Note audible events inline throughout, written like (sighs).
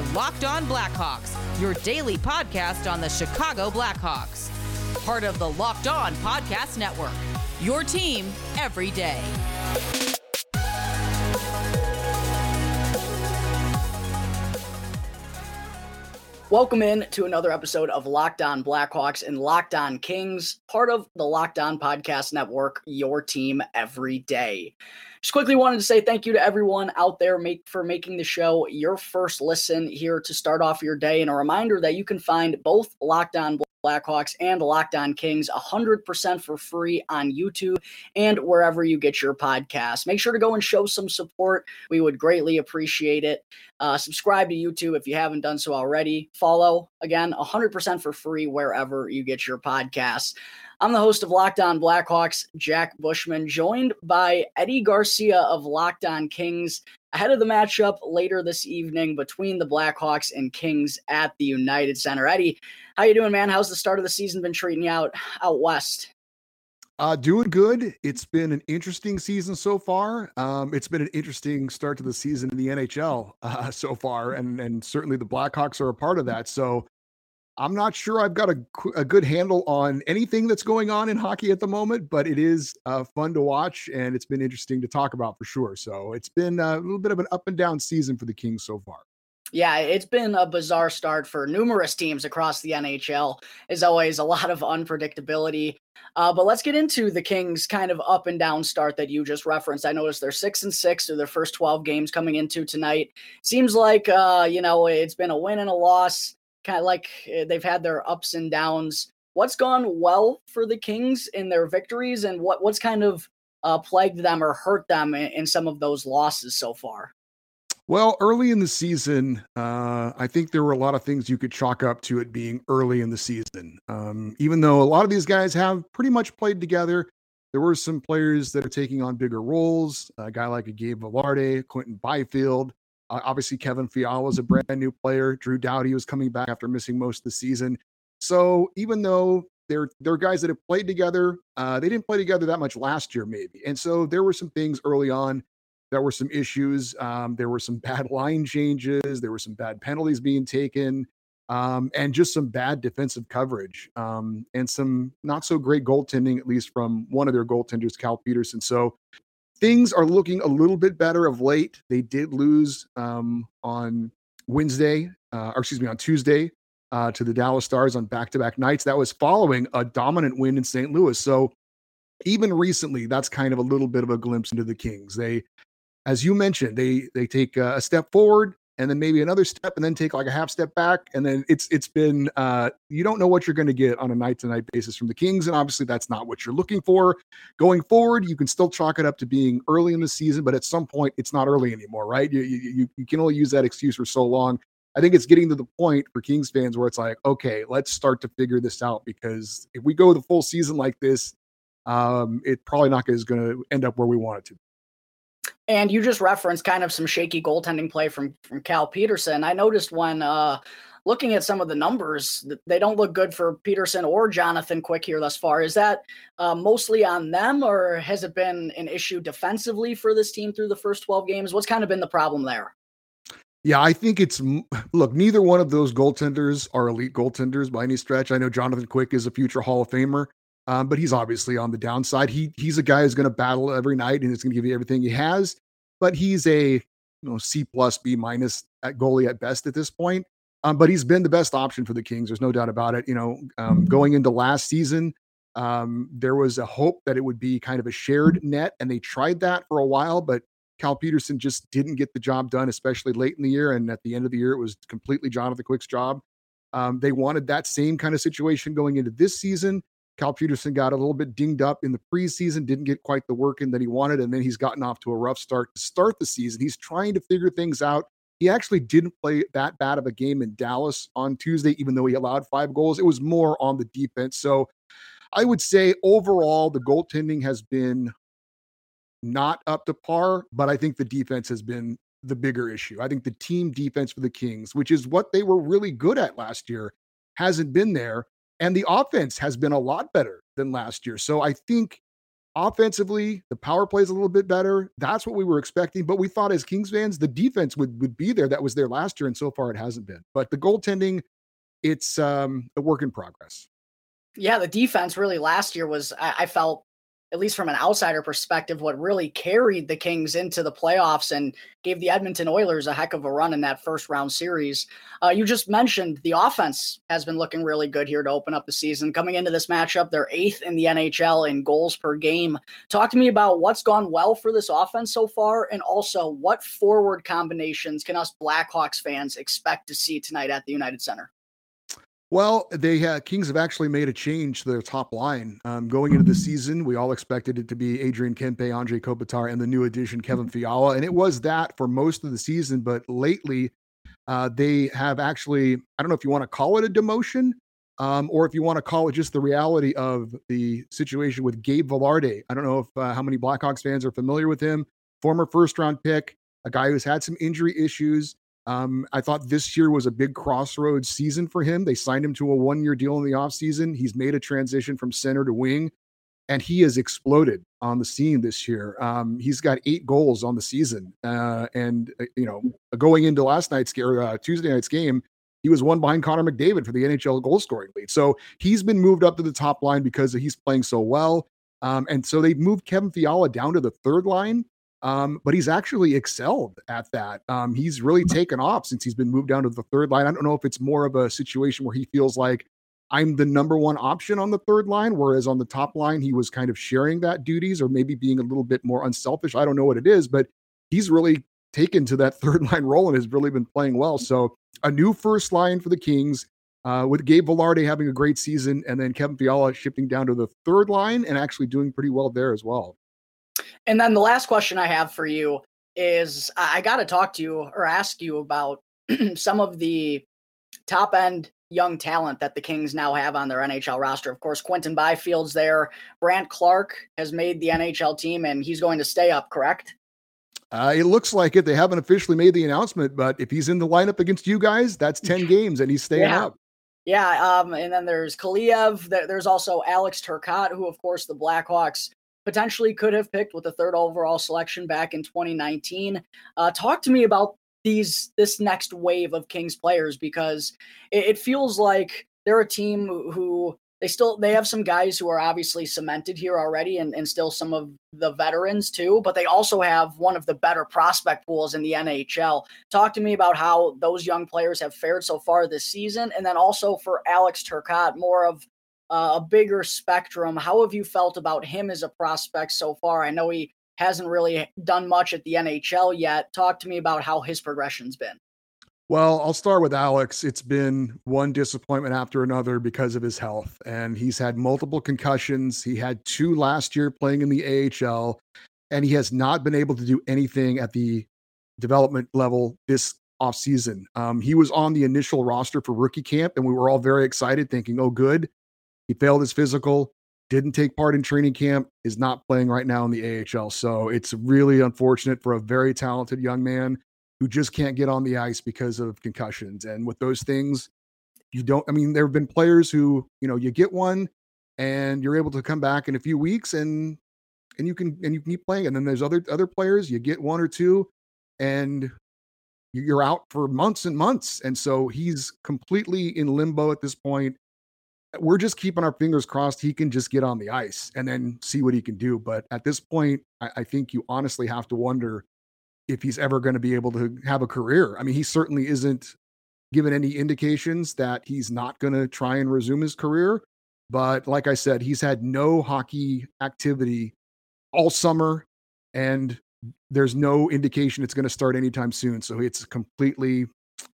are Locked On Blackhawks, your daily podcast on the Chicago Blackhawks. Part of the Locked On Podcast Network. Your team every day. Welcome in to another episode of Locked On Blackhawks and Locked On Kings, part of the Locked On Podcast Network, your team every day. Just quickly wanted to say thank you to everyone out there make, for making the show your first listen here to start off your day. And a reminder that you can find both Locked On Blackhawks and Locked On Kings 100% for free on YouTube and wherever you get your podcasts. Make sure to go and show some support. We would greatly appreciate it. Uh, subscribe to YouTube if you haven't done so already. Follow, again, 100% for free wherever you get your podcasts. I'm the host of Locked On Blackhawks, Jack Bushman, joined by Eddie Garcia of Locked On Kings ahead of the matchup later this evening between the Blackhawks and Kings at the United Center. Eddie, how you doing, man? How's the start of the season been treating you out out west? Uh, doing good. It's been an interesting season so far. Um, it's been an interesting start to the season in the NHL (laughs) uh, so far, and and certainly the Blackhawks are a part of that. So I'm not sure I've got a, a good handle on anything that's going on in hockey at the moment, but it is uh, fun to watch and it's been interesting to talk about for sure. So it's been a little bit of an up and down season for the Kings so far. Yeah, it's been a bizarre start for numerous teams across the NHL. As always, a lot of unpredictability. Uh, but let's get into the Kings' kind of up and down start that you just referenced. I noticed they're six and six through their first 12 games coming into tonight. Seems like, uh, you know, it's been a win and a loss kind of like eh, they've had their ups and downs. What's gone well for the Kings in their victories, and what what's kind of uh, plagued them or hurt them in, in, some of those losses so far? Well, early in the season, uh, I think there were a lot of things you could chalk up to it being early in the season. Um, even though a lot of these guys have pretty much played together, there were some players that are taking on bigger roles. A guy like a Gabe Vilardi, Quinton Byfield, uh, obviously, Kevin Fiala was a brand new player. Drew Doughty was coming back after missing most of the season. So even though they're they're guys that have played together, uh, they didn't play together that much last year, maybe. And so there were some things early on that were some issues. Um, there were some (laughs) bad line changes. There were some bad penalties being taken. Um, and just some bad defensive coverage um, and some not so great goaltending, at least from one of their goaltenders, Cal Petersen. So things are looking a little bit better of late. They did lose um, on Wednesday, uh, or excuse me, on Tuesday uh, to the Dallas Stars on back to back nights. That was following a dominant win in St. Louis. So even recently, that's kind of a little bit of a glimpse into the Kings. They, as you mentioned, they they take a step forward, and then maybe another step and then take like a half step back and then it's it's been uh you don't know what you're going to get on a night to night basis from the kings and obviously that's not what you're looking for. Going forward you can still chalk it up to being early in the season but at some point it's not early anymore right? You you, you can only use that excuse for so long. I think it's getting to the point for Kings fans where it's like, okay, let's start to figure this out because if we go the full season like this, um, it probably not is going to end up where we want it to. And you just referenced kind of some shaky goaltending play from from Cal Petersen. I noticed when uh, looking at some of the numbers, they don't look good for Petersen or Jonathan Quick here thus far. Is that uh, mostly on them, or has it been an issue defensively for this team through the first 12 games? What's kind of been the problem there? Yeah, I think it's look, neither one of those goaltenders are elite goaltenders by any stretch. I know Jonathan Quick is a future Hall of Famer, um, but he's obviously on the downside. He he's a guy who's going to battle every night and it's going to give you everything he has. But he's a you know C plus B minus at goalie at best at this point. Um, but he's been the best option for the Kings. There's no doubt about it. You know, um, going into last season, um, there was a hope that it would be kind of a shared net, and they tried that for a while, but Cal Petersen just didn't get the job done, especially late in the year. And at the end of the year, it was completely Jonathan Quick's job. Um, they wanted that same kind of situation going into this season. Cal Petersen got a little bit dinged up in the preseason, didn't get quite the work in that he wanted, and then he's gotten off to a rough start to start the season. He's trying to figure things out. He actually didn't play that bad of a game in Dallas on Tuesday, even though he allowed five goals. It was more on the defense. So I would say overall, the goaltending has been not up to par, but I think the defense has been the bigger issue. I think the team defense for the Kings, which is what they were really good at last year, hasn't been there. And the offense has been a lot better than last year. So I think offensively, the power play is a little bit better. That's what we were expecting. But we thought as Kings fans, the defense would would be there. That was there last year, and so far it hasn't been. But the goaltending, it's um, a work in progress. Yeah, the defense really last year was I, I felt at least from an outsider perspective, what really carried the Kings into the playoffs and gave the Edmonton Oilers a heck of a run in that first round series. Uh, you just mentioned the offense has been looking really good here to open up the season. Coming into this matchup, they're eighth in the NHL in goals per game. Talk to me about what's gone well for this offense so far, and also what forward combinations can us Blackhawks fans expect to see tonight at the United Center? Well, they uh, Kings have actually made a change to their top line. Um, going into the season, we all expected it to be Adrian Kempe, Andre Kopitar, and the new addition Kevin Fiala, and it was that for most of the season. But lately, uh, they have actually I don't know if you want to call it a demotion, um, or if you want to call it just the reality of the situation with Gabe Vilardi. I don't know if uh, how many Blackhawks fans are familiar with him. Former first round pick, a guy who's had some injury issues. Um, I thought this year was a big crossroads season for him. They signed him to a one year deal in the offseason. He's made a transition from center to wing, and he has exploded on the scene this year. Um, he's got eight goals on the season. Uh, and, uh, you know, going into last night's or uh, Tuesday night's game, he was one behind Connor McDavid for the NHL goal scoring lead. So he's been moved up to the top line because he's playing so well. Um, and so they moved Kevin Fiala down to the third line. Um, but he's actually excelled at that. Um, he's really taken off since he's been moved down to the third line. I don't know if it's more of a situation where he feels like I'm the number one option on the third line, whereas on the top line, he was kind of sharing that duties or maybe being a little bit more unselfish. I don't know what it is, but he's really taken to that (laughs) third line role and has really been playing well. So a new first line for the Kings. Uh, with Gabe Vilardi having a great season, and then Kevin Fiala shifting down to the third line and actually doing pretty well there as well. And then the last question I have for you is I got to talk to you or ask you about (clears throat) some of the top end young talent that the Kings now have on their NHL roster. Of course, Quinton Byfield's there. Brandt Clarke has made the NHL team and he's going to stay up, correct? Uh, it looks like it. They haven't officially made the announcement, but if he's in the lineup against you guys, that's (laughs) 10 games and he's staying yeah. up. Yeah. Um, and then there's Kaliyev. There's also Alex Turcotte, who, of course, the Blackhawks potentially could have picked with the third overall selection back in 2019. Uh, talk to me about these this next wave of Kings players because it, it feels like they're a team who they still they have some guys who are obviously cemented here already and, and still some of the veterans too but they also have one of the better prospect pools in the nhl talk to me about how those young players have fared so far this season and then also for alex turcotte more of uh, a bigger spectrum. How have you felt about him as a prospect so far? I know he hasn't really done much at the NHL yet. Talk to me about how his progression's been. Well, I'll start with Alex. It's been one disappointment after another because of his health, and he's had multiple concussions. He had two last year playing in the AHL, and he has not been able to do anything at the development level this offseason. Um, he was on the initial roster for rookie camp, and we were all very excited, thinking, oh, good. He failed his physical, didn't take part in training camp, is not playing right now in the AHL. So it's really unfortunate for a very talented young man who just can't get on the ice because of concussions. And with those things, you don't, I mean, there have been players who, you know, you get one and you're able to come back in a few weeks and and you can and you keep playing. And then there's other other players, you get one or two and you're out for months and months. And so he's completely in limbo at this point we're just keeping our fingers crossed he can just get on the ice and then see what he can do. But at this point, I, I think you honestly have to wonder if he's ever going to be able to have a career. I mean, he certainly isn't given any indications that he's not going to try and resume his career. But like I said, he's had no hockey activity all summer, and there's no indication it's going to start anytime soon. So it's completely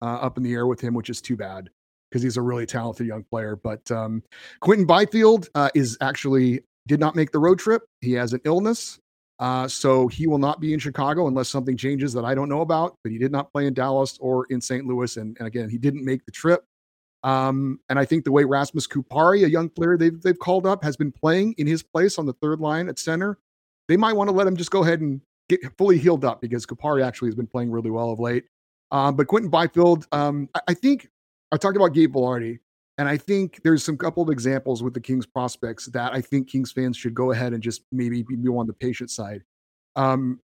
uh, up in the air with him, which is too bad because he's a really talented young player. But um, Quinton Byfield uh, is actually did not make the road trip. He has an illness. Uh, so he will not be in Chicago unless something changes that I don't know about. But he did not play in Dallas or in St. Louis, and, and again, he didn't make the trip. Um, and I think the way Rasmus Kupari, a young player they've they've called up, has been playing in his place on the third line at center, they might want to let him just go ahead and get fully healed up because Kupari actually has been playing really well of late. Um, but Quinton Byfield, um, I, I, think I talked about Gabe Vilardi. And I think there's some couple of examples with the Kings prospects that I think Kings fans should go ahead and just maybe be on the patient side. Um,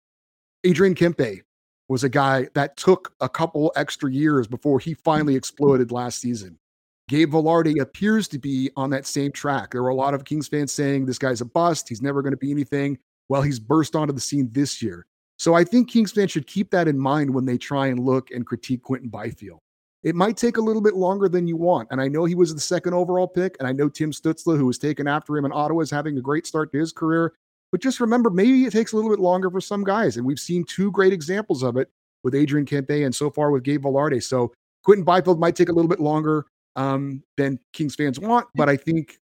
Adrian Kempe was a guy that took a couple extra years before he finally exploded last season. Gabe Vilardi appears to be on that same track. There were a lot of Kings fans saying this guy's a bust. He's never going to be anything. Well, he's burst onto the scene this year. So I think Kings fans should keep that in mind when they try and look and critique Quinton Byfield. It might take a little bit longer than you want. And I know he was the second overall pick. And I know Tim Stützle, who was taken after him in Ottawa, is having a great start to his career. But just remember, maybe it takes a little bit longer for some guys. And we've seen two great examples of it with Adrian Kempe and so far with Gabe Vilardi. So Quinton Byfield might take a little bit longer um, than Kings fans want, but I think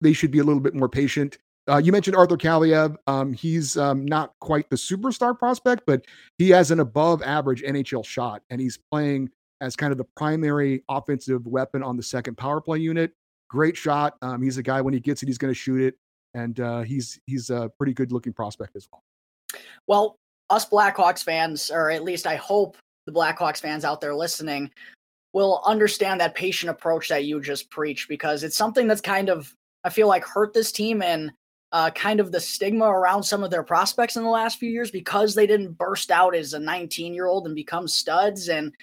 they should be a little bit more patient. Uh, you mentioned Arthur Kaliyev. Um, he's um, not quite the superstar prospect, but he has an above average NHL shot, and he's playing as kind of the primary offensive weapon on the second power play unit. Great shot. Um, he's a guy when he gets it, he's going to shoot it, and uh, he's he's a pretty good looking prospect as well. Well, us Blackhawks fans, or at least I hope the Blackhawks fans out there listening, will understand that patient approach that you just preach because it's something that's kind of I feel like hurt this team and uh, kind of the stigma around some of their prospects in the last few years because they didn't burst out as a 19 year old and become studs. And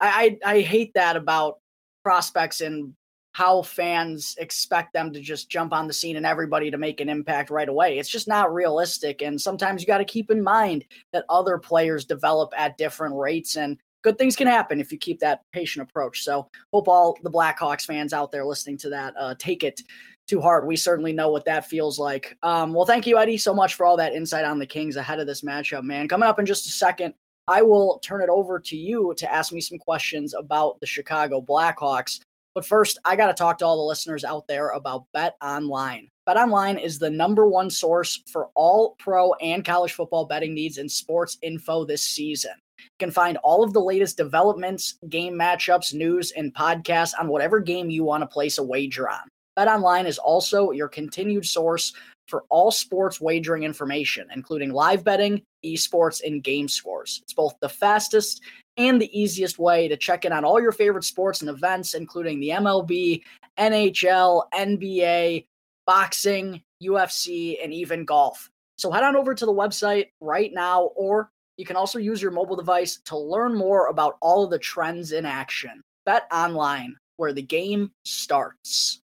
I, I, I hate that about prospects and how fans expect them to just jump on the scene and everybody to make an impact right away. It's just not realistic. And sometimes you got to keep in mind that other players develop at different rates. And good things can happen if you keep that patient approach. So hope all the Blackhawks fans out there listening to that uh, take it to heart. We certainly know what that feels like. Um, well, thank you, Eddie, so much for all that insight on the Kings ahead of this matchup, man. Coming up in just a second, I will turn it over to you to ask me some questions about the Chicago Blackhawks. But first, I got to talk to all the listeners out there about Bet Online. Bet Online is the number one source for all pro and college football betting needs and sports info this season. You can find all of the latest developments, game matchups, news, and podcasts on whatever game you want to place a wager on. BetOnline is also your continued source for all sports wagering information, including live betting, esports, and game scores. It's both the fastest and the easiest way to check in on all your favorite sports and events, including the MLB, NHL, NBA, boxing, UFC, and even golf. So head on over to the website right now or you can also use your mobile device to learn more about all of the trends in action. Bet online, where the game starts.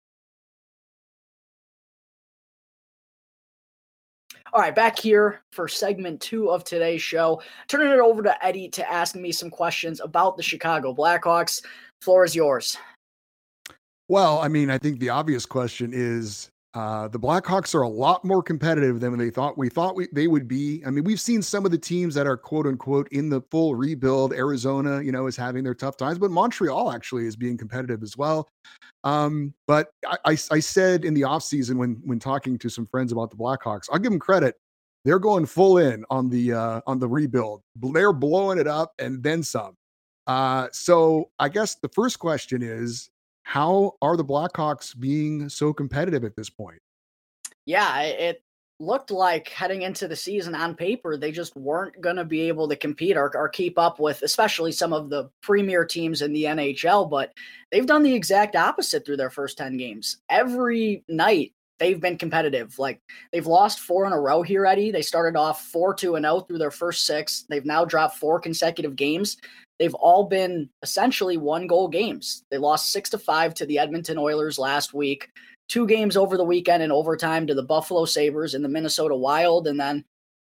All right, back here for segment two of today's show. Turning it over to Eddie to ask me some questions about the Chicago Blackhawks. Floor is yours. Well, I mean, I think the obvious question is uh, the Blackhawks are a lot more competitive than they thought we thought we, they would be. I mean, we've seen some of the teams that are quote unquote in the full rebuild. Arizona, you know, is having their tough times, but Montreal actually is being competitive as well. Um, but I, I, I said in the offseason when when talking to some friends about the Blackhawks, I'll give them credit. They're going full in on the uh, on the rebuild. They're blowing it up and then some. Uh, so I guess the first question is how are the Blackhawks being so competitive at this point? Yeah, it looked like heading into the season on paper, they just weren't going to be able to compete or, or, keep up with, especially some of the premier teams in the NHL. But they've done the exact opposite through their first 10 games. Every night, they've been competitive. Like they've lost four in a row here, Eddie. They started off 4 2 and 0 through their first six. They've now dropped four consecutive games they've all been essentially one goal games. They lost six to five to the Edmonton Oilers last week, two games over the weekend in overtime to the Buffalo Sabres and the Minnesota Wild, and then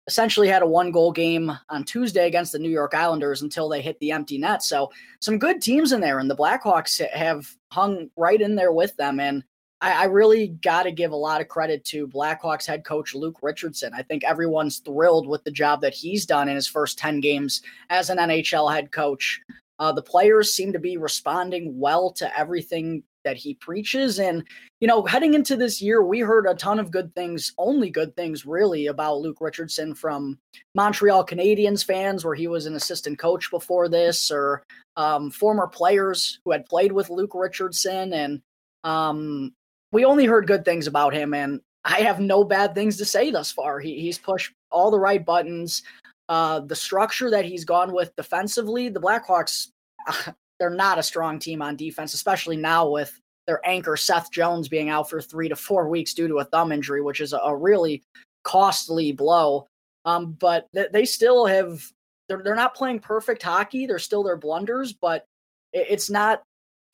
essentially had a one goal game on Tuesday against the New York Islanders until they hit the empty net. So some good teams in there, and the Blackhawks have hung right in there with them. And I, I really got to give a lot of credit to Blackhawks head coach Luke Richardson. I think everyone's thrilled with the job that he's done in his first 10 games as an NHL head coach. Uh, the players seem to be responding well to everything that he preaches. And, you know, heading into this year, we heard a ton of good things, only good things really, about Luke Richardson from Montreal Canadiens fans, where he was an assistant coach before this, or um, former players who had played with Luke Richardson. And um, we only heard good things about him, and I have no bad things to say thus far. He, he's pushed all the right buttons. Uh, the structure that he's gone with defensively, the Blackhawks, (sighs) they're not a strong team on defense, especially now with their anchor Seth Jones being out for three to four weeks due to a thumb injury, which is a really costly blow. Um, but th- they still have they're they're not playing perfect hockey. They're still their blunders, but it, it's not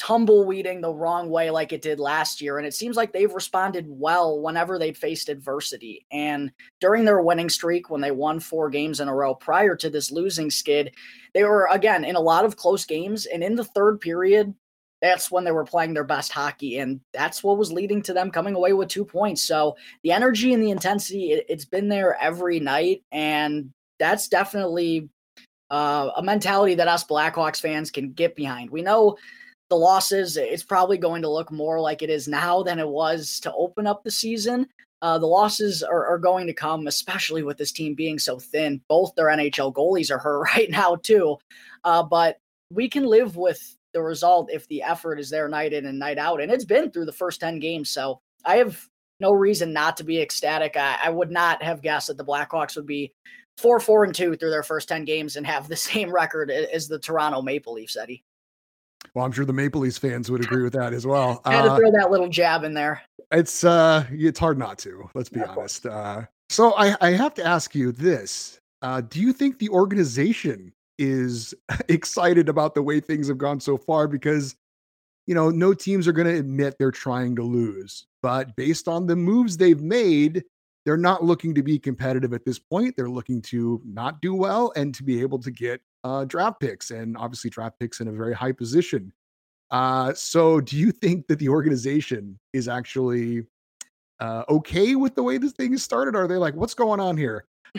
tumbleweeding the wrong way like it did last year. And it seems like they've responded well whenever they've faced adversity. And during their winning streak, when they won four games in a row prior to this losing skid, they were again in a lot of close games. And in the third period, that's when they were playing their best hockey. And that's what was leading to them coming away with two points. So the energy and the intensity, it, has been there every night. And that's definitely uh, a mentality that us Blackhawks fans can get behind. We know the losses, it's probably going to look more like it is now than it was to open up the season. Uh, the losses are, are, going to come, especially with this team being so thin. Both their NHL goalies are hurt (laughs) right now, too. Uh, but we can live with the result if the effort is there night in and night out. And it's been through the first 10 games. So I have no reason not to be ecstatic. I, I would not have guessed that the Blackhawks would be four, four, and two through their first 10 games and have the (laughs) same record as the Toronto Maple Leafs, Eddie. Well, I'm sure the Maple Leafs fans would agree with that as well. I had to uh, throw that little jab in there. It's uh it's hard not to, let's be yeah, honest. Uh so I, I have to ask you this. Uh, do you think the organization is (laughs) excited about the way things have gone so far? Because you know, no teams are going to admit they're trying to lose, but based on the moves they've made, they're not looking to be competitive at this point. They're looking to not do well and to be able to get uh, draft picks and obviously draft picks in a very high position. Uh, so, do you think that the organization is actually uh, okay with the way this thing is started? Are they like, what's going on here? (laughs)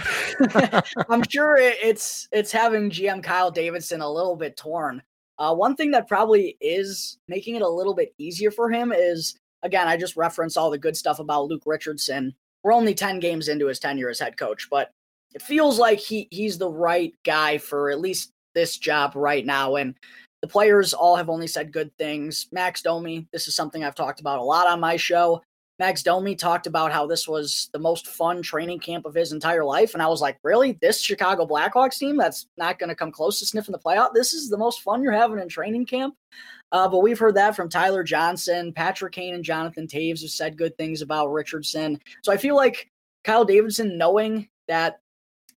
I'm sure it's it's having GM Kyle Davidson a little bit torn. Uh, one thing that probably is making it a little bit easier for him is again, I just referenced all the good stuff about Luke Richardson. We're only 10 games into his tenure as head coach, but it feels like he he's the right guy for at least this job right now. And the players all have only said good things. Max Domi, this is something I've talked about a lot on my show. Max Domi talked about how this was the most fun training camp of his entire life. And I was like, really? This Chicago Blackhawks team that's not going to come close to sniffing the playoff? This is the most fun you're having in training camp? Uh, but we've heard that from Tyler Johnson, Patrick Kane, and Jonathan Toews have said good things about Richardson. So I feel like Kyle Davidson, knowing that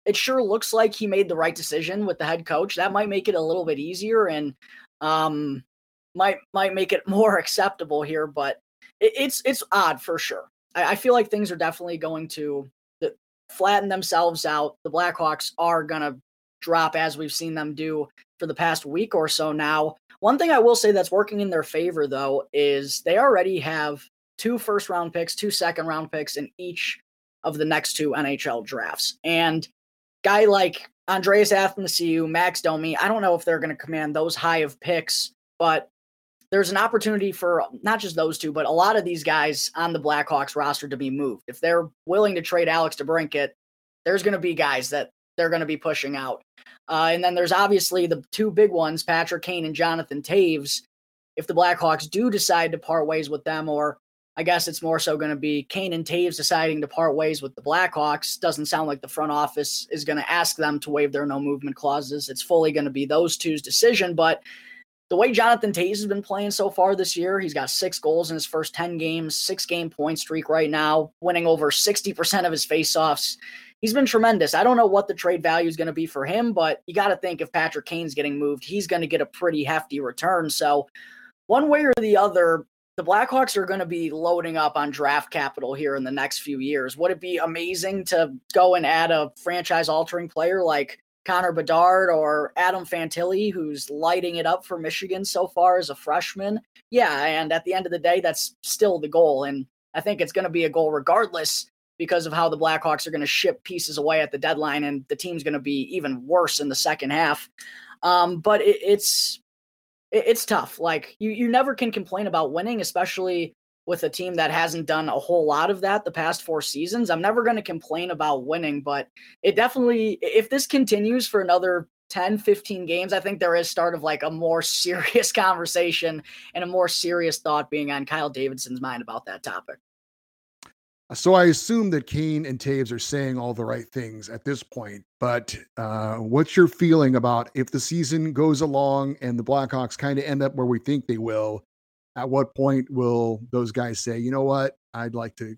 it sure looks like he made the right decision with the head coach. That might make it a little bit easier and um, might might make it (laughs) more acceptable here. But it, it's it's odd for sure. I, I, feel like things are definitely going to flatten themselves out. The Blackhawks are gonna drop as we've seen them do for the past week or so now. One thing I will say that's working in their favor though is they already have two first round picks, two second round picks in each of the next two NHL drafts. And guy like Andreas Athanasiou, Max Domi, I don't know if they're going to command those high of picks, but there's an opportunity for not just those two, but a lot of these guys on the Blackhawks roster to be moved. If they're willing to trade Alex DeBrincat, there's going to be guys that they're going to be pushing out. Uh, and then there's obviously the two big ones, Patrick Kane and Jonathan Toews. If the Blackhawks do decide to part ways with them or I guess it's more so going to be Kane and Toews deciding to part ways with the Blackhawks. Doesn't sound like the front office is going to ask them to waive their no movement clauses. It's fully going to be those two's decision. But the way Jonathan Toews has been playing so far this year, he's got six goals in his first 10 games, six game point streak right now, winning over 60% of his faceoffs. He's been tremendous. I don't know what the trade value is going to be for him, but you got to think if Patrick Kane's getting moved, he's going to get a pretty hefty return. So, one way or the other, the Blackhawks are going to be loading up on draft capital here in the next few years. Would it be amazing to go and add a franchise altering player like Connor Bedard or Adam Fantilli, who's lighting it up for Michigan so far as a freshman? Yeah, and at the end of the day, that's still the goal. And I think it's going to be a goal regardless because of how the Blackhawks are going to ship pieces away at the deadline, and the team's going to be even worse in the second half. Um, but it, it's it's tough. Like you, you never can complain about winning, especially with a team that hasn't done a whole lot of that the past four seasons. I'm never going to complain about winning, but it definitely, if this continues for another 10, 15 games, I think there is start of like a more (laughs) serious conversation and a more serious thought being on Kyle Davidson's mind about that topic. So I assume that Kane and Toews are saying all the right things at this point. But uh, what's your feeling about if the season goes along and the Blackhawks kind of end up where we think they will? at what point will those guys say, you know what, I'd like to,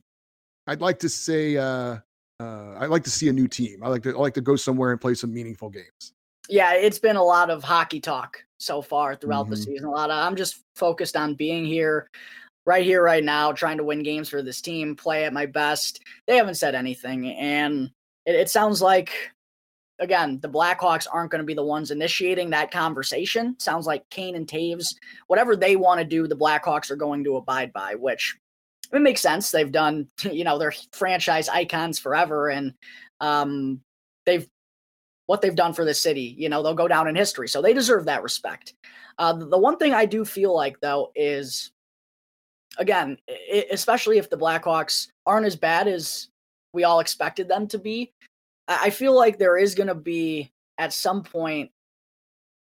I'd like to say, uh, uh, I'd like to see a new team. I like to, I like to go somewhere and play some meaningful games. Yeah, it's been a lot of hockey talk so far throughout mm-hmm. the season. A lot of I'm just focused on being here, right here, right now, trying to win games for this team, play at my best. They haven't said anything, and it, it sounds like again, the Blackhawks aren't going to be the ones initiating that conversation. Sounds like Kane and Toews, whatever they want to do, the Blackhawks are going to abide by, which it makes sense. They've done, (laughs) you know, they're franchise icons forever, and um, they've what they've done for the city. You know, they'll go down in history, so they deserve that respect. Uh, the one thing I do feel like though is, again, especially if the Blackhawks aren't as bad as we all expected them to be, I feel like there is going to be at some point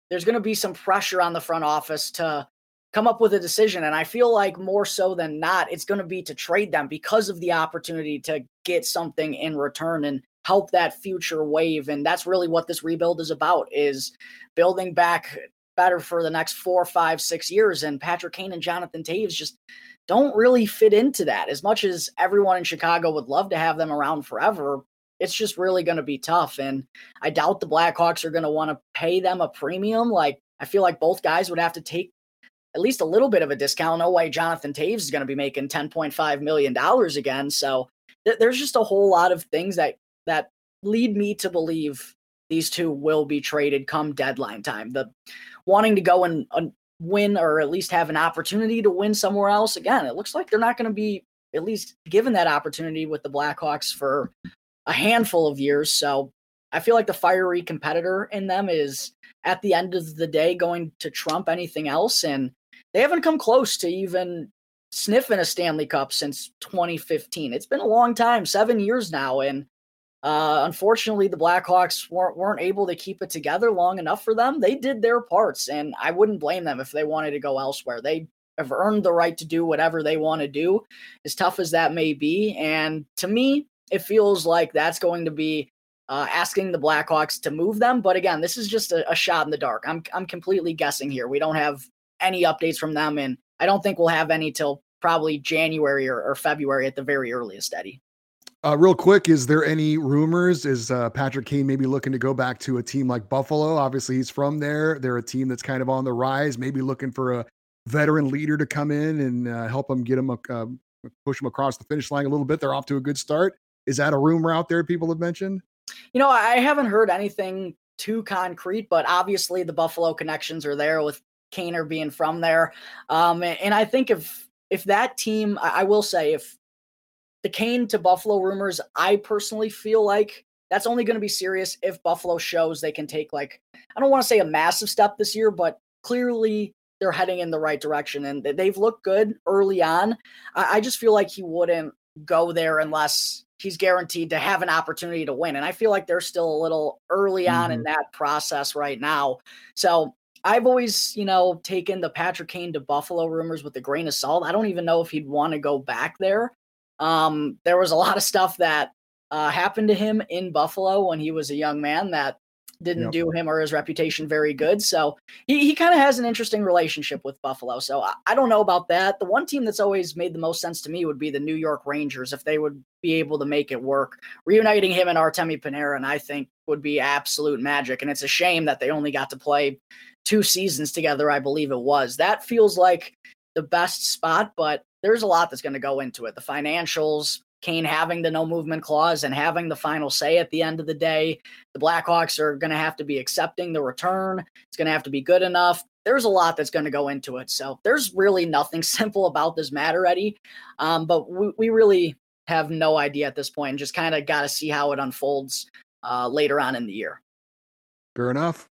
there's going to be some pressure on the front office to come up with a decision and I feel like more so than not it's going to be to trade them because of the opportunity to get something in return and help that future wave and that's really what this rebuild is about is building back better for the next four, five, six years. And Patrick Kane and Jonathan Toews just don't really fit into that. As much as everyone in Chicago would love to have them around forever, it's just really going to be tough. And I doubt the Blackhawks are going to want to pay them a premium. Like, I feel like both guys would have to take at least a little bit of a discount. No way Jonathan Toews is going to be making $10.5 million again. So th- there's just a whole lot of things that, that lead me to believe these two will be traded come deadline time. The wanting to go and win or at least have an opportunity to win somewhere else again, it looks like they're not going to be at least given that opportunity with the Blackhawks for a handful of years. So I feel like the fiery competitor in them is at the end of the day going to trump anything else. And they haven't come close to even sniffing a Stanley Cup since 2015. It's been a long time, seven years now. And uh, unfortunately, the Blackhawks weren't, weren't able to keep it together long enough for them. They did their parts, and I wouldn't blame them if they wanted to go elsewhere. They have earned the right to do whatever they want to do, as tough as that may be. And to me, it feels like that's going to be uh, asking the Blackhawks to move them. But again, this is just a, a, shot in the dark. I'm I'm completely guessing here. We don't have any updates from them, and I don't think we'll have any till probably January or, or February at the very earliest. Eddie. Uh, real quick, is there any rumors? Is uh, Patrick Kane maybe looking to go back to a team like Buffalo? Obviously, he's from there. They're a team that's kind of on the rise. Maybe looking for a veteran leader to come in and uh, help them get him, uh, push them across the finish line a little bit. They're off to a good start. Is that a rumor out there people have mentioned? You know, I haven't heard anything too concrete, but obviously the Buffalo connections are there with Kaner being from there. Um, and I think if if that team, I will say, if the Kane to Buffalo rumors, I personally feel like that's only going to be serious if Buffalo shows they can take like I don't want to say a massive step this year, but clearly they're heading in the right direction and they've looked good early on. I, I just feel like he wouldn't go there unless he's guaranteed to have an opportunity to win. And I feel like they're still a little early on mm-hmm. in that process right now. So I've always, you know, taken the Patrick Kane to Buffalo rumors with a grain of salt. I don't even know if he'd want to go back there. Um, there was a lot of stuff that uh, happened to him in Buffalo when he was a young man that didn't yep. do him or his reputation very good. So he, he kind of has an interesting relationship with Buffalo. So I, I, don't know about that. The one team that's always made the most sense to me would be the New York Rangers if they would be able to make it work. Reuniting him and Artemi Panarin, I think, would be absolute magic. And it's a shame that they only got to play two seasons together, I believe it was. That feels like the best spot, but there's a lot that's going to go into it. The financials, Kane having the no movement clause and having the final say at the end of the day. The Blackhawks are going to have to be accepting the return. It's going to have to be good enough. There's a lot that's going to go into it. So there's really nothing (laughs) simple about this matter, Eddie. Um, but we, we really have no idea at this point and just kind of got to see how it unfolds uh, later on in the year. Fair enough.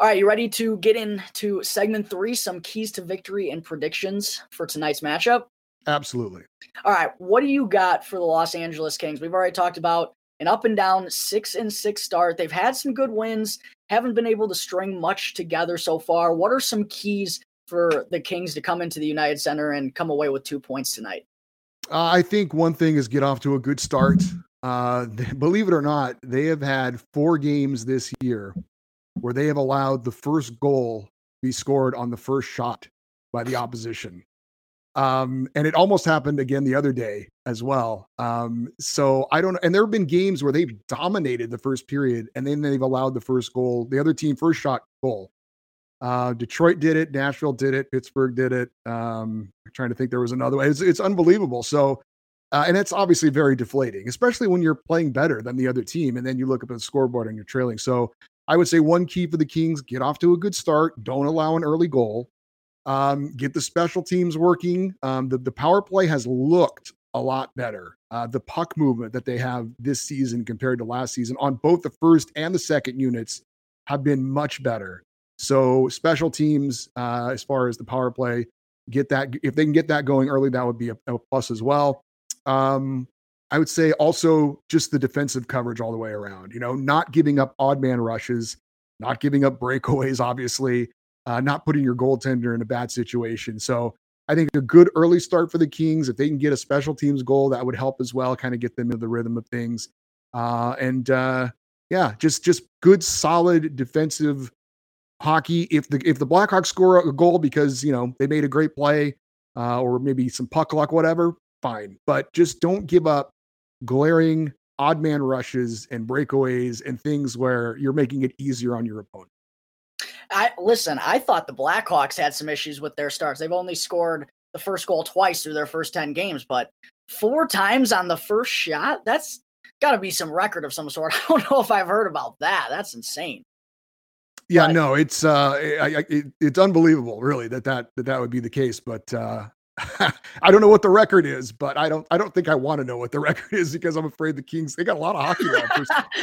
All right, you ready to get into segment three? Some keys to victory and predictions for tonight's matchup. Absolutely. All right, what do you got for the Los Angeles Kings? We've already talked about an up and down six and six start. They've had some good wins, haven't been able to string much together so far. What are some keys for the Kings to come into the United Center and come away with two points tonight? Uh, I think one thing is get off to a good start. Uh, (laughs) believe it or not, they have had four games this year where they have allowed the first goal be scored on the first shot by the opposition. Um, and it almost happened again the other day as well. Um, so I don't and there have been games where they've dominated the first period and then they've allowed the first goal, the other team first shot goal. Uh, Detroit did it, Nashville did it, Pittsburgh did it. Um, I'm trying to think there was another way. It's, it's unbelievable. So uh, and it's obviously very deflating, especially when you're playing better than the other team, and then you look up at the scoreboard and you're trailing. So I would say one key for the Kings: get off to a good start. Don't allow an early goal. Um, get the special teams working. Um, the the power play has looked a lot better. Uh, the puck movement that they have this season compared to last season on both the first and the second units have been much better. So special teams, uh, as far as the power play, get that if they can get that going early, that would be a, a plus as well. Um, I would say also just the defensive coverage all the way around. You know, not giving up odd man rushes, not giving up breakaways, (laughs) obviously, uh, not putting your goaltender in a bad situation. So I think a good early start for the Kings. If they can get a special teams goal, that would help as well, kind of get them into the rhythm of things. Uh, and uh, yeah, just just good, solid defensive hockey. If the if the Blackhawks score a goal because you know they made a great play uh, or maybe some puck luck, whatever, fine. But just don't give up glaring odd man rushes and breakaways and things where you're making it easier on your opponent. I listen, I thought the Blackhawks had some issues with their starts. They've only scored the first goal twice through their first 10 games, but four times on the first shot, that's got to be some record of some sort. (laughs) I don't know if I've heard about that. That's insane. Yeah, but, no, it's uh, I, it, it's unbelievable, really, that that that that would be the case. But uh, (laughs) I don't know what the record is, but I don't I don't think I want to know what the (laughs) record is because I'm afraid the Kings they got a lot of hockey left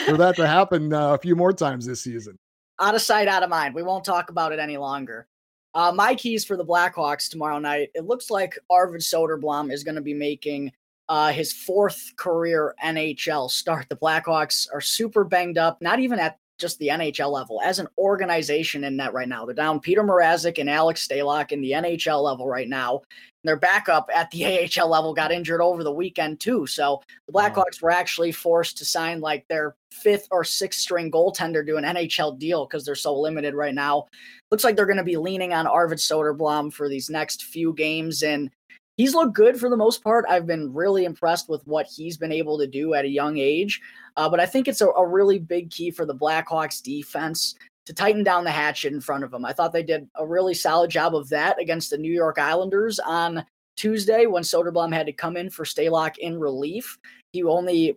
for, that to happen uh, a few more times this season. Out of sight, out of mind. We won't talk about it any longer. Uh, my keys for the Blackhawks tomorrow night. It looks like Arvid Soderblom is going to be making uh, his fourth career NHL start. The Blackhawks are super banged up, not even at just the NHL level as an organization in net right now. They're down Peter Mrazek and Alex Stalock in the NHL level right now. Their backup at the (laughs) AHL level got injured over the weekend too. So the Blackhawks were actually forced to sign like their fifth or sixth string goaltender to an NHL deal because they're so limited right now. Looks like they're going to be leaning on Arvid Soderblom for these next few games and he's looked good for the most part. I've been really impressed with what he's been able to do at a young age. Uh, but I think it's a, a, really big key for the Blackhawks defense to tighten down the hatchet in front of them. I thought they did a really solid job of that against the New York Islanders on Tuesday when Soderblom had to come in for Stalock in relief. He only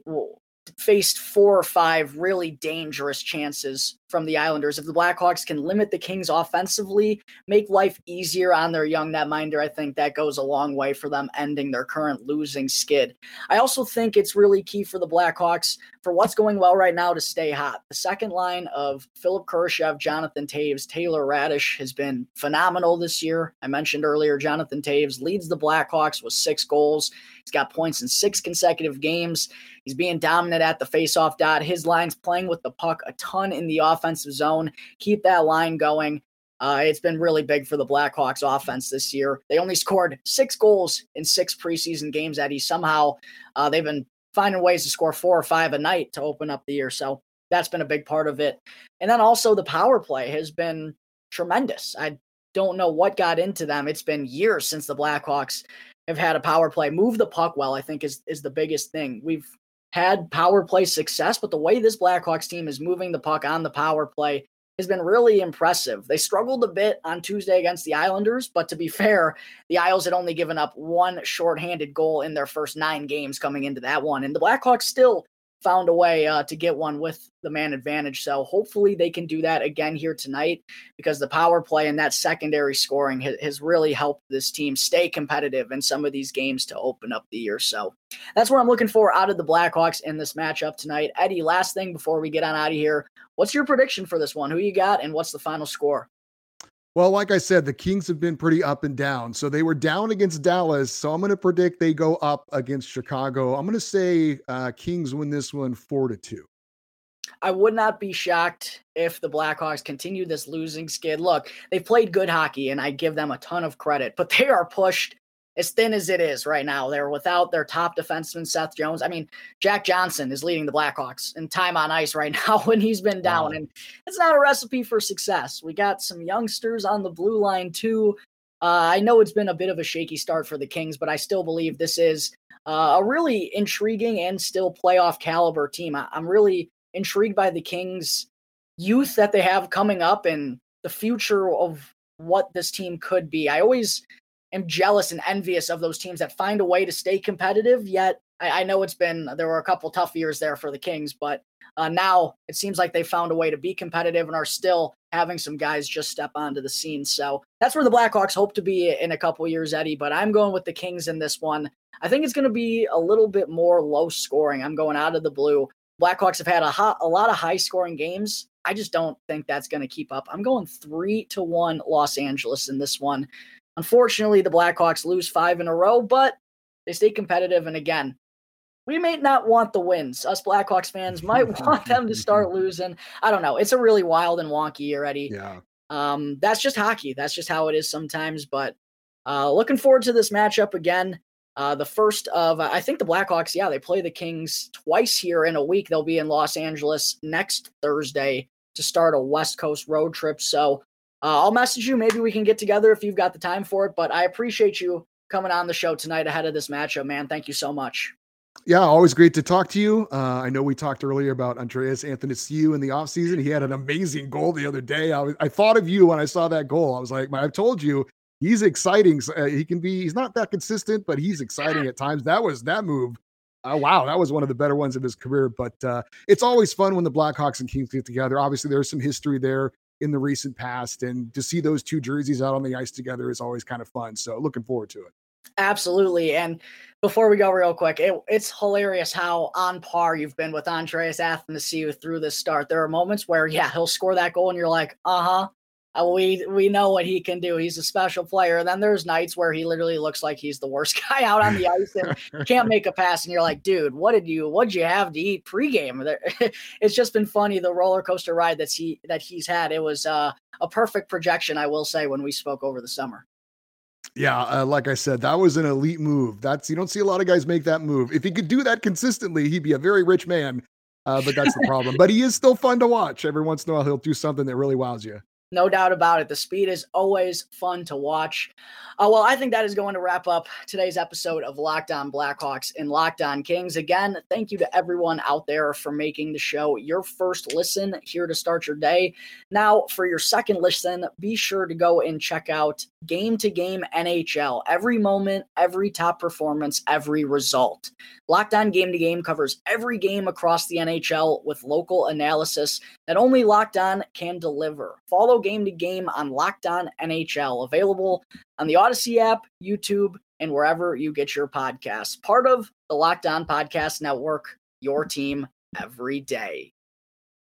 faced four or five really dangerous chances from the Islanders. If the Blackhawks can limit the Kings offensively, make life easier on their young netminder, I think that goes a long way for them ending their current losing skid. I also think it's really key for the Blackhawks for what's going well right now to stay hot. The second line of Philipp Kurashev, Jonathan Toews, Taylor Raddysh has been phenomenal this year. I mentioned earlier, Jonathan Toews leads the Blackhawks with six goals. He's got points in six consecutive games. He's being dominant at the faceoff dot. His line's playing with the puck a ton in the offensive zone. Keep that line going. Uh, it's been really big for the Blackhawks offense this year. They only scored six goals in six preseason games, Eddie. Somehow uh, they've been finding ways to score four or five a night to open up the year. So that's been a big part of it. And then also the power play has been tremendous. I don't know what got into them. It's been years since the Blackhawks have had a power play. Move the puck well, I think, is is the biggest thing. We've had power play success, but the way this Blackhawks team is moving the puck on the power play has been really impressive. They struggled a bit on Tuesday against the Islanders, but to be (laughs) fair, the Isles had only given up one shorthanded goal in their first nine games coming into that one. And the Blackhawks still found a way uh, to get one with the man advantage. So hopefully they can do that again here tonight because the power play and that secondary scoring has, has really helped this team stay competitive in some of these games to open up the year. So that's what I'm looking for out of the Blackhawks in this matchup tonight. Eddie, last thing before we get on out of here, what's your prediction for this one? Who you got and what's the final score? Well, like I said, the Kings have been pretty up and down. So they were down against Dallas. So I'm going to predict they go up against Chicago. I'm going to say uh, Kings win this one four to two. I would not be shocked if the Blackhawks continue this losing skid. Look, they've played good hockey, and I give them a ton of credit, but they are pushed as thin as it is right now. They're without their top defenseman, Seth Jones. I mean, Jack Johnson is leading the Blackhawks in time on ice right (laughs) now when he's been down. Wow. And it's not a recipe for success. We got some youngsters on the blue line, too. Uh, I know it's been a bit of a shaky start for the Kings, but I still believe this is uh, a really intriguing and still playoff caliber team. I, I'm really intrigued by the Kings' youth that they have coming up and the future of what this team could be. I always am jealous and envious of those teams that find a way to stay competitive. Yet I, I know it's been there were a couple tough years there for the Kings, but uh, now it seems like they found a way to be competitive and are still having some guys just step onto the scene. So that's where the Blackhawks hope to be in a couple years, Eddie. But I'm going with the Kings in this one. I think it's going to be a little bit more low scoring. I'm going out of the blue. Blackhawks have had a, hot, a lot of high scoring games. I just don't think that's going to keep up. I'm going three to one Los Angeles in this one. Unfortunately, the Blackhawks lose five in a row, but they stay competitive. And again, we may not want the wins. Us Blackhawks fans (laughs) might want them to start (laughs) losing. I don't know. It's a really wild and wonky year, Eddie. Yeah. Um, that's just hockey. That's just how it is sometimes. But uh, looking forward to this matchup again. Uh, the first of, I think the Blackhawks, yeah, they play the Kings twice here in a week. They'll be in Los Angeles next Thursday to start a West Coast road trip. So uh, I'll message you. Maybe we can get together if you've got the time for it. But I appreciate you coming on the show tonight ahead of this matchup, man. Thank you so much. Yeah, always great to talk to you. Uh, I know we talked earlier about Andreas Athanasiou in the offseason. He had an amazing goal the other day. I, was, I thought of you when I saw that goal. I was like, I've told you, he's exciting. Uh, he can be, he's not that consistent, but he's exciting at times. That was that move. Uh, wow, that was one of the better ones of his career. But uh, it's always fun when the Blackhawks and Kings get together. Obviously, there's some history there in the recent past, and to see those two jerseys out on the ice together is always kind of fun. So, looking forward to it. Absolutely. And before we go real quick, it, it's hilarious how on par you've been with Andreas Athanasiou through this start. There are moments where, yeah, he'll score that goal and you're like, uh huh, uh, we we know what he can do. He's a special player. And then there's nights where he literally looks like he's the worst (laughs) guy out on the ice and can't make a pass. And you're like, dude, what did you what did you have to eat pregame? (laughs) it's just been funny the roller coaster ride that's he that he's had. It was uh, a perfect projection, I will say, when we spoke over the summer. Yeah, uh, like I said, that was an elite move. That's you don't see a lot of guys make that move. If he could do that consistently, he'd be a very rich man. Uh, but that's the problem. but he is still fun to watch. Every once in a while, he'll do something that really wows you. No doubt about it. The speed is always fun to watch. Uh, well, I think that is going to wrap up today's episode of Locked On Blackhawks and Locked On Kings. Again, thank you to everyone out there for making the show your first listen here to start your day. Now, for your second listen, be sure to go and check out Game to Game NHL. Every moment, every top performance, every result. Locked On Game to Game covers every game across the NHL with local analysis that only Locked On can deliver. Follow Game to Game on Locked On NHL, available on the Odyssey app, YouTube, and wherever you get your podcasts. Part of the Locked On Podcast Network, your team every day.